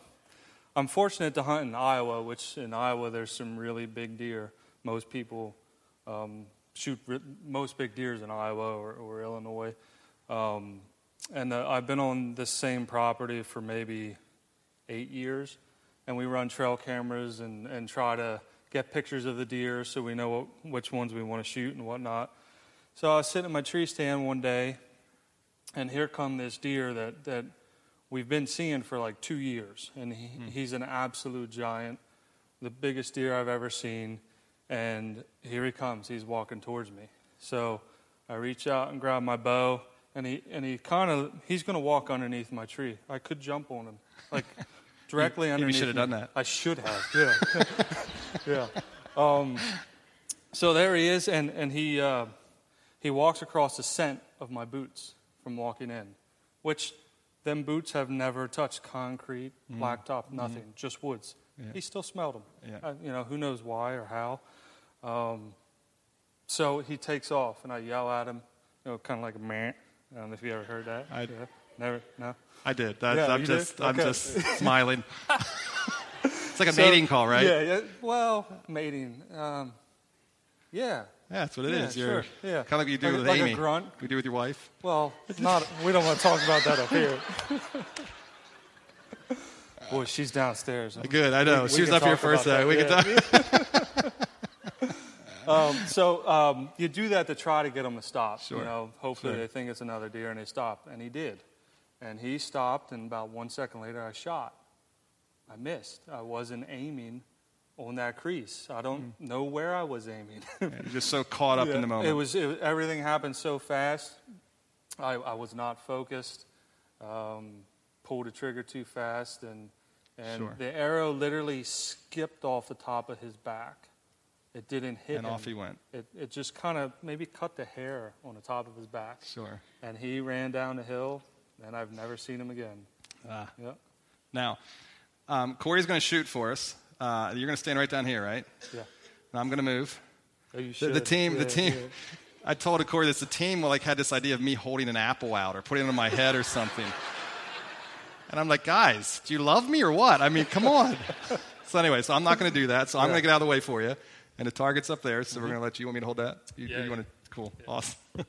I'm fortunate to hunt in Iowa, which in Iowa there's some really big deer. Most people um, shoot most big deers in Iowa or, or Illinois. Um, and uh, I've been on this same property for maybe eight years, and we run trail cameras and, and try to get pictures of the deer so we know what, which ones we want to shoot and whatnot. So I was sitting in my tree stand one day, and here come this deer that, that we've been seeing for like two years, and he, he's an absolute giant, the biggest deer I've ever seen, and here he comes. He's walking towards me. So I reach out and grab my bow, and he and he kind of he's going to walk underneath my tree. I could jump on him, like directly maybe underneath. You should have done that. I should have. Yeah, yeah. Um, so there he is, and and he uh, he walks across the scent of my boots from walking in, which them boots have never touched concrete, blacktop, nothing, just woods. Mm-hmm. Yeah. He still smelled them. Yeah. Uh, you know, who knows why or how. Um, so he takes off, and I yell at him, you know, kind of like a man. I don't know if you ever heard that. I- yeah. Never. No. I did. That's, Yeah, I'm you did? just, I'm Okay. just smiling. it's like a So- mating call, right? Yeah. yeah well, mating. Um, yeah. Yeah, that's what it Yeah, is. You're sure, yeah. kind of like you do Like with like a grunt. You do with your wife. Well, not. We don't want to talk about that up here. Boy, she's downstairs. Good, I know. We- she we was up here first, for a about second. We that, can talk. Um, so um, you do that to try to get them to stop. Sure. You know, hopefully Sure. they think it's another deer and they stop, and he did, and he stopped, and about one second later I shot, I missed. I wasn't aiming on that crease. I don't know where I was aiming. Yeah, just so caught up in the moment. It was, it everything happened so fast. I, I was not focused. Um, pulled the trigger too fast, and and Sure. the arrow literally skipped off the top of his back. It didn't hit and him. off he went. It, it just kind of maybe cut the hair on the top of his back. Sure. And he ran down the hill, and I've never seen him again. Ah. Yep. Now, um, Corey's going to shoot for us. Uh, you're going to stand right down here, right? Yeah. And I'm going to move. Oh, you The, should. the team, the team. yeah. I told Corey this. The team like had this idea of me holding an apple out or putting it on my head or something. And I'm like, guys, do you love me or what? I mean, come on. so anyway, so I'm not going to do that. So I'm Yeah. going to get out of the way for you. And the target's up there. So we're mm-hmm. going to let you. You want me to hold that? You, Yeah. you want to? Cool. Awesome.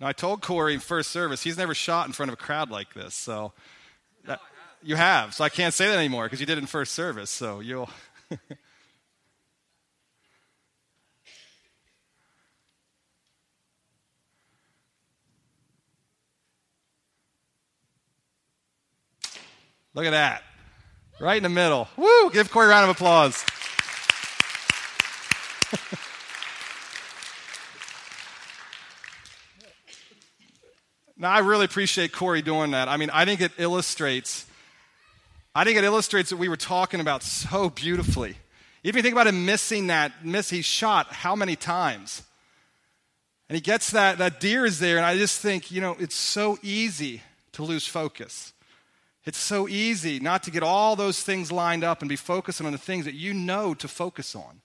Now, I told Corey in first service he's never shot in front of a crowd like this. So that, you have. So I can't say that anymore because you did it in first service. So you'll. Look at that. Right in the middle. Woo! Give Corey a round of applause. now, I really appreciate Corey doing that. I mean, I think it illustrates, I think it illustrates what we were talking about so beautifully. Even if you think about him missing that miss, he shot how many times? And he gets that, that deer is there, and I just think, you know, it's so easy to lose focus. It's so easy not to get all those things lined up and be focusing on the things that you know to focus on.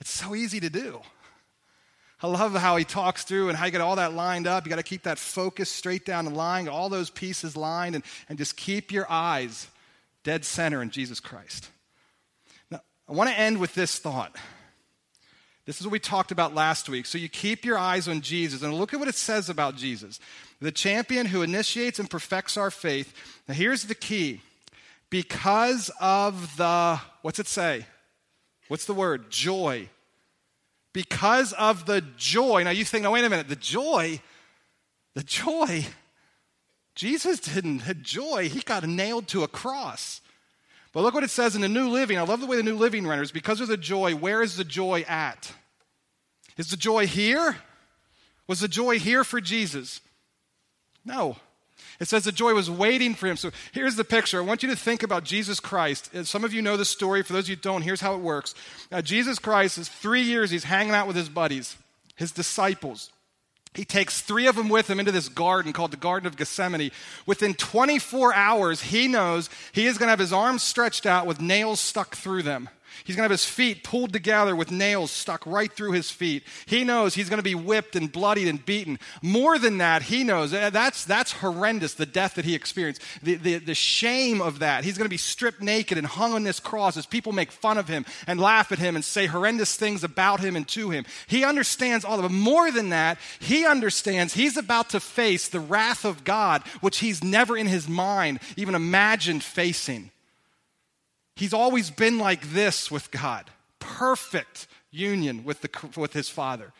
It's so easy to do. I love how he talks through and how you get all that lined up. You got to keep that focus straight down the line, all those pieces lined, and, and just keep your eyes dead center in Jesus Christ. Now, I want to end with this thought. This is what we talked about last week. So you keep your eyes on Jesus, and look at what it says about Jesus the champion who initiates and perfects our faith. Now, here's the key because of the, what's it say? What's the word? Joy. Because of the joy. Now you think, no, wait a minute, the joy, the joy, Jesus didn't have joy. He got nailed to a cross. But look what it says in the New Living. I love the way the New Living renders. Because of the joy, where is the joy at? Is the joy here? Was the joy here for Jesus? No. It says the joy was waiting for him. So here's the picture. I want you to think about Jesus Christ. Uh, Some of you know the story. For those of you don't, here's how it works. Uh, Jesus Christ is three years, he's hanging out with his buddies, his disciples. He takes three of them with him into this garden called the Garden of Gethsemane. Within 24 hours, he knows he is going to have his arms stretched out with nails stuck through them. He's going to have his feet pulled together with nails stuck right through his feet. He knows he's going to be whipped and bloodied and beaten. More than that, he knows uh, that's, that's horrendous, the death that he experienced. The, the, the shame of that. He's going to be stripped naked and hung on this cross as people make fun of him and laugh at him and say horrendous things about him and to him. He understands all of it. More than that, he understands he's about to face the wrath of God, which he's never in his mind even imagined facing. He's always been like this with God perfect union with, the, with his Father.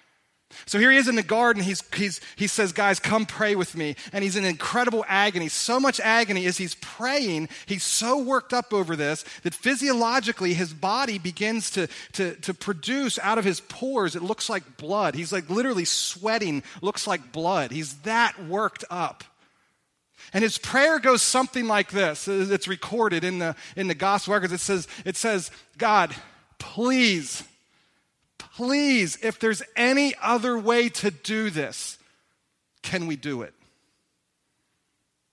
So here he is in the garden. He's, he's, he says, Guys, come pray with me. And he's in incredible agony. So much agony as he's praying, he's so worked up over this that physiologically his body begins to, to, to produce out of his pores, it looks like blood. He's like literally sweating, looks like blood. He's that worked up. And his prayer goes something like this. It's recorded in the, in the gospel records. It says, it says, God, please, please, if there's any other way to do this, can we do it?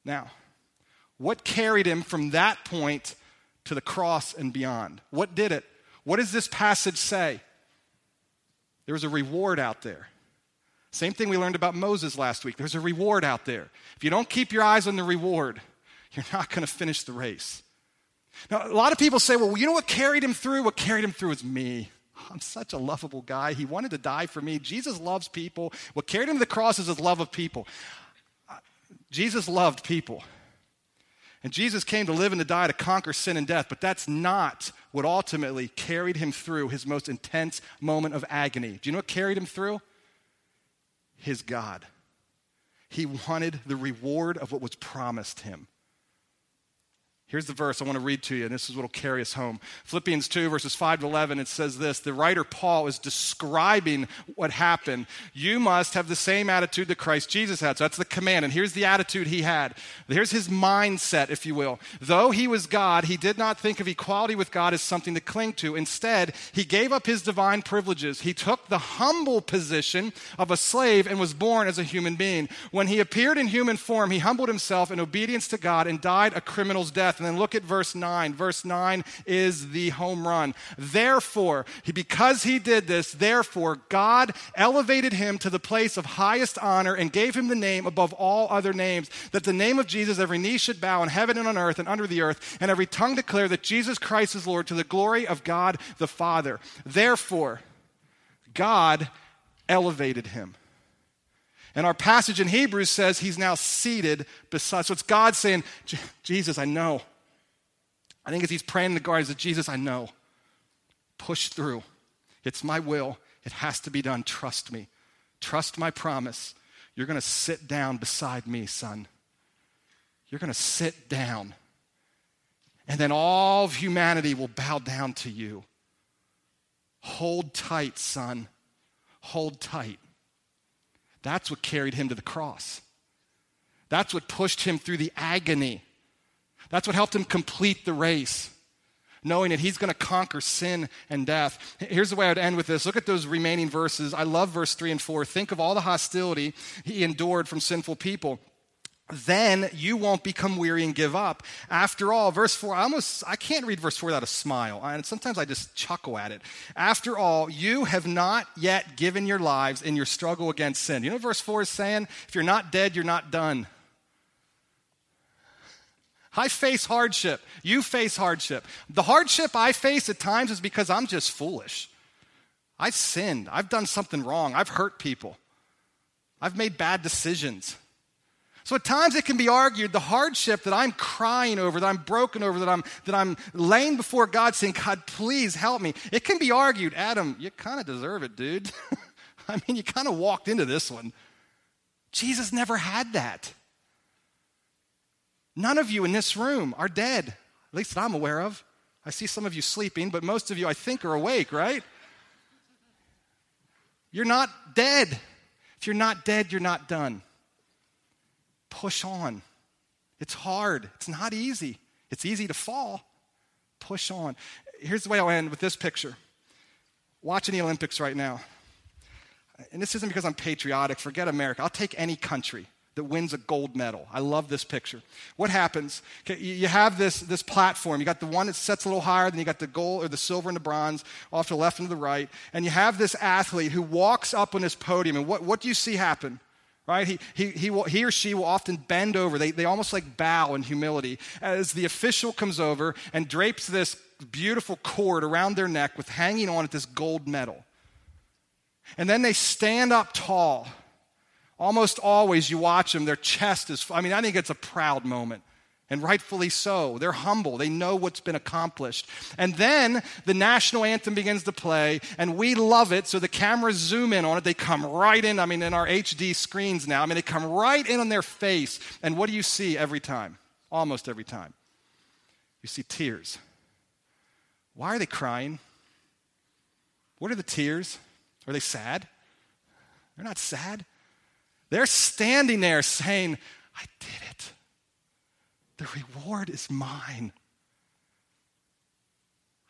Now, what carried him from that point to the cross and beyond? What did it? What does this passage say? There was a reward out there. Same thing we learned about Moses last week. There's a reward out there. If you don't keep your eyes on the reward, you're not going to finish the race. Now, a lot of people say, well, you know what carried him through? What carried him through is me. I'm such a lovable guy. He wanted to die for me. Jesus loves people. What carried him to the cross is his love of people. Uh, Jesus loved people. And Jesus came to live and to die to conquer sin and death, but that's not what ultimately carried him through his most intense moment of agony. Do you know what carried him through? his God. He wanted the reward of what was promised him. Here's the verse I want to read to you, and this is what will carry us home. Philippians 2, verses 5 to 11, it says this The writer Paul is describing what happened. You must have the same attitude that Christ Jesus had. So that's the command, and here's the attitude he had. Here's his mindset, if you will. Though he was God, he did not think of equality with God as something to cling to. Instead, he gave up his divine privileges. He took the humble position of a slave and was born as a human being. When he appeared in human form, he humbled himself in obedience to God and died a criminal's death. And then look at verse 9. Verse 9 is the home run. Therefore, because he did this, therefore, God elevated him to the place of highest honor and gave him the name above all other names, that the name of Jesus every knee should bow in heaven and on earth and under the earth, and every tongue declare that Jesus Christ is Lord to the glory of God the Father. Therefore, God elevated him. And our passage in Hebrews says he's now seated beside. So it's God saying, Jesus, I know. I think as he's praying in the garden, he says, Jesus, I know. Push through. It's my will. It has to be done. Trust me. Trust my promise. You're going to sit down beside me, son. You're going to sit down. And then all of humanity will bow down to you. Hold tight, son. Hold tight. That's what carried him to the cross. That's what pushed him through the agony. That's what helped him complete the race, knowing that he's going to conquer sin and death. Here's the way I'd end with this. Look at those remaining verses. I love verse 3 and 4. Think of all the hostility he endured from sinful people then you won't become weary and give up. After all, verse 4, I almost I can't read verse 4 without a smile. And sometimes I just chuckle at it. After all, you have not yet given your lives in your struggle against sin. You know verse 4 is saying? If you're not dead, you're not done. I face hardship. You face hardship. The hardship I face at times is because I'm just foolish. I've sinned. I've done something wrong. I've hurt people. I've made bad decisions. So at times it can be argued the hardship that I'm crying over, that I'm broken over, that I'm, that I'm laying before God saying, God, please help me. It can be argued, Adam, you kind of deserve it, dude. I mean, you kind of walked into this one. Jesus never had that. None of you in this room are dead, at least that I'm aware of. I see some of you sleeping, but most of you, I think, are awake, right? You're not dead. If you're not dead, you're not done push on. It's hard, it's not easy. It's easy to fall. Push on. Here's the way I'll end with this picture. Watching the Olympics right now. And this isn't because I'm patriotic, forget America. I'll take any country that wins a gold medal. I love this picture. What happens? Okay, you have this, this platform. You got the one that sets a little higher, then you got the gold or the silver and the bronze off to the left and to the right. And you have this athlete who walks up on this podium. And what, what do you see happen? right? He, he, he, will, he or she will often bend over. They, they almost like bow in humility as the official comes over and drapes this beautiful cord around their neck with hanging on it this gold medal. And then they stand up tall. Almost always, you watch them, their chest is, I mean, I think it's a proud moment and rightfully so. They're humble, they know what's been accomplished. And then the national anthem begins to play, and we love it. So the cameras zoom in on it. They come right in. I mean, in our HD screens now, I mean, they come right in on their face. And what do you see every time? Almost every time. You see tears. Why are they crying? What are the tears? Are they sad? They're not sad. They're standing there saying, I did it. The reward is mine.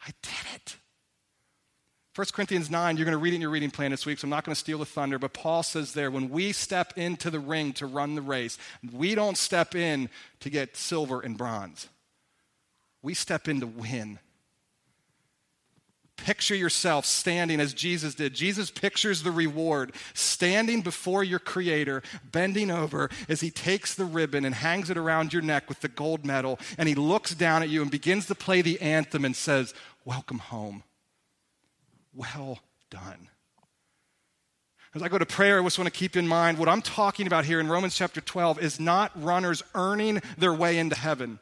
I did it. 1 Corinthians 9, you're going to read it in your reading plan this week, so I'm not going to steal the thunder, but Paul says there, when we step into the ring to run the race, we don't step in to get silver and bronze. We step in to win. Picture yourself standing as Jesus did. Jesus pictures the reward, standing before your Creator, bending over as He takes the ribbon and hangs it around your neck with the gold medal. And He looks down at you and begins to play the anthem and says, Welcome home. Well done. As I go to prayer, I just want to keep in mind what I'm talking about here in Romans chapter 12 is not runners earning their way into heaven.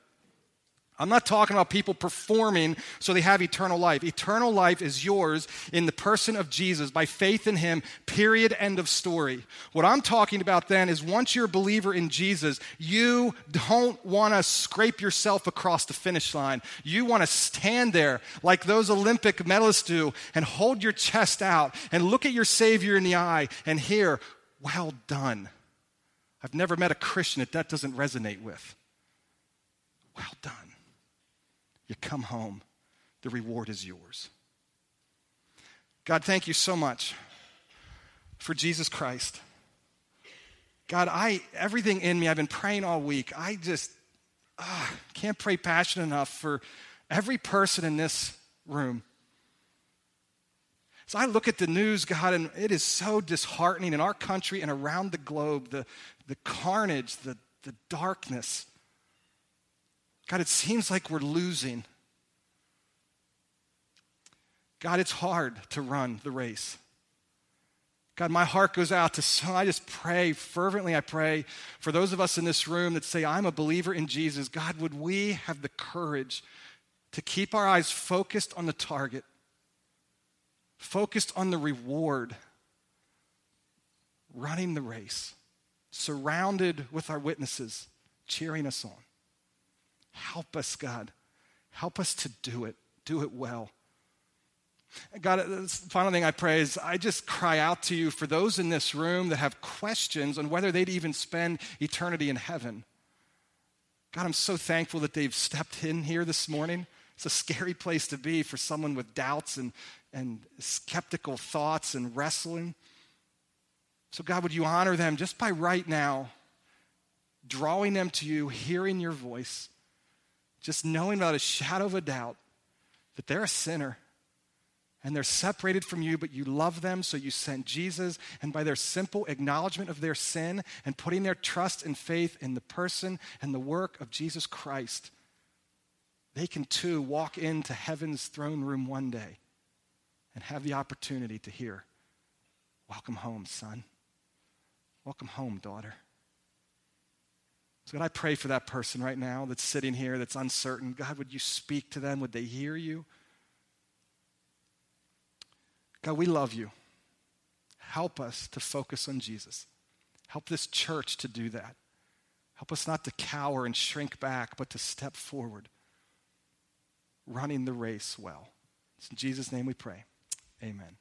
I'm not talking about people performing so they have eternal life. Eternal life is yours in the person of Jesus by faith in him, period, end of story. What I'm talking about then is once you're a believer in Jesus, you don't want to scrape yourself across the finish line. You want to stand there like those Olympic medalists do and hold your chest out and look at your Savior in the eye and hear, Well done. I've never met a Christian that that doesn't resonate with. Well done. You come home, the reward is yours. God, thank you so much for Jesus Christ. God, I everything in me, I've been praying all week. I just uh, can't pray passionate enough for every person in this room. So I look at the news, God, and it is so disheartening in our country and around the globe the, the carnage, the, the darkness. God, it seems like we're losing. God, it's hard to run the race. God, my heart goes out to so I just pray fervently. I pray for those of us in this room that say, I'm a believer in Jesus. God, would we have the courage to keep our eyes focused on the target, focused on the reward, running the race, surrounded with our witnesses, cheering us on. Help us, God. Help us to do it, do it well. God, the final thing I pray is I just cry out to you for those in this room that have questions on whether they'd even spend eternity in heaven. God, I'm so thankful that they've stepped in here this morning. It's a scary place to be for someone with doubts and, and skeptical thoughts and wrestling. So, God, would you honor them just by right now drawing them to you, hearing your voice, just knowing without a shadow of a doubt that they're a sinner and they're separated from you, but you love them, so you sent Jesus. And by their simple acknowledgement of their sin and putting their trust and faith in the person and the work of Jesus Christ, they can too walk into heaven's throne room one day and have the opportunity to hear, Welcome home, son. Welcome home, daughter. So, God, I pray for that person right now that's sitting here that's uncertain. God, would you speak to them? Would they hear you? God, we love you. Help us to focus on Jesus. Help this church to do that. Help us not to cower and shrink back, but to step forward, running the race well. It's in Jesus' name we pray. Amen.